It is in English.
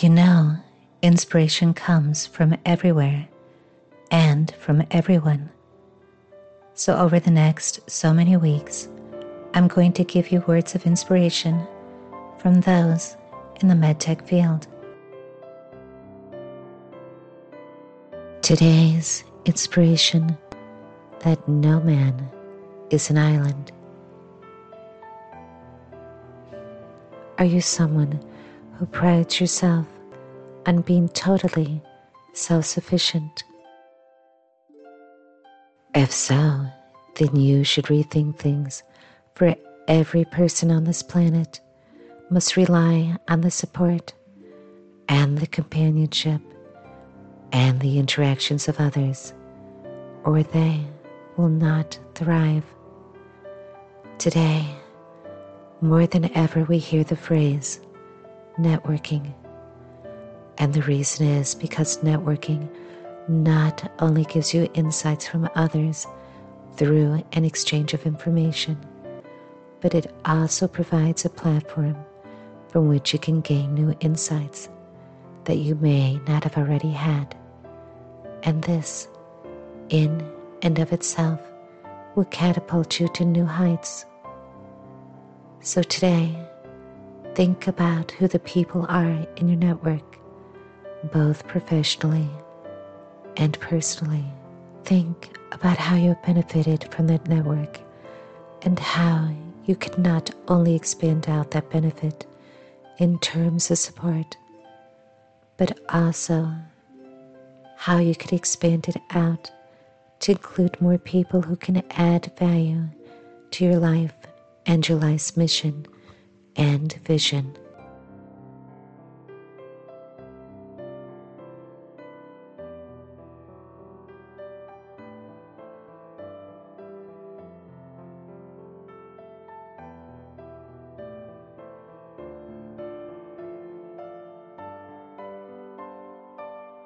You know, inspiration comes from everywhere and from everyone. So, over the next so many weeks, I'm going to give you words of inspiration from those in the medtech field. Today's inspiration that no man is an island. Are you someone who prides yourself on being totally self sufficient? If so, then you should rethink things, for every person on this planet must rely on the support and the companionship and the interactions of others, or they will not thrive. Today, more than ever, we hear the phrase networking. And the reason is because networking not only gives you insights from others through an exchange of information, but it also provides a platform from which you can gain new insights that you may not have already had. And this, in and of itself, will catapult you to new heights. So today, think about who the people are in your network, both professionally and personally. Think about how you have benefited from that network and how you could not only expand out that benefit in terms of support, but also how you could expand it out to include more people who can add value to your life and your life's mission and vision.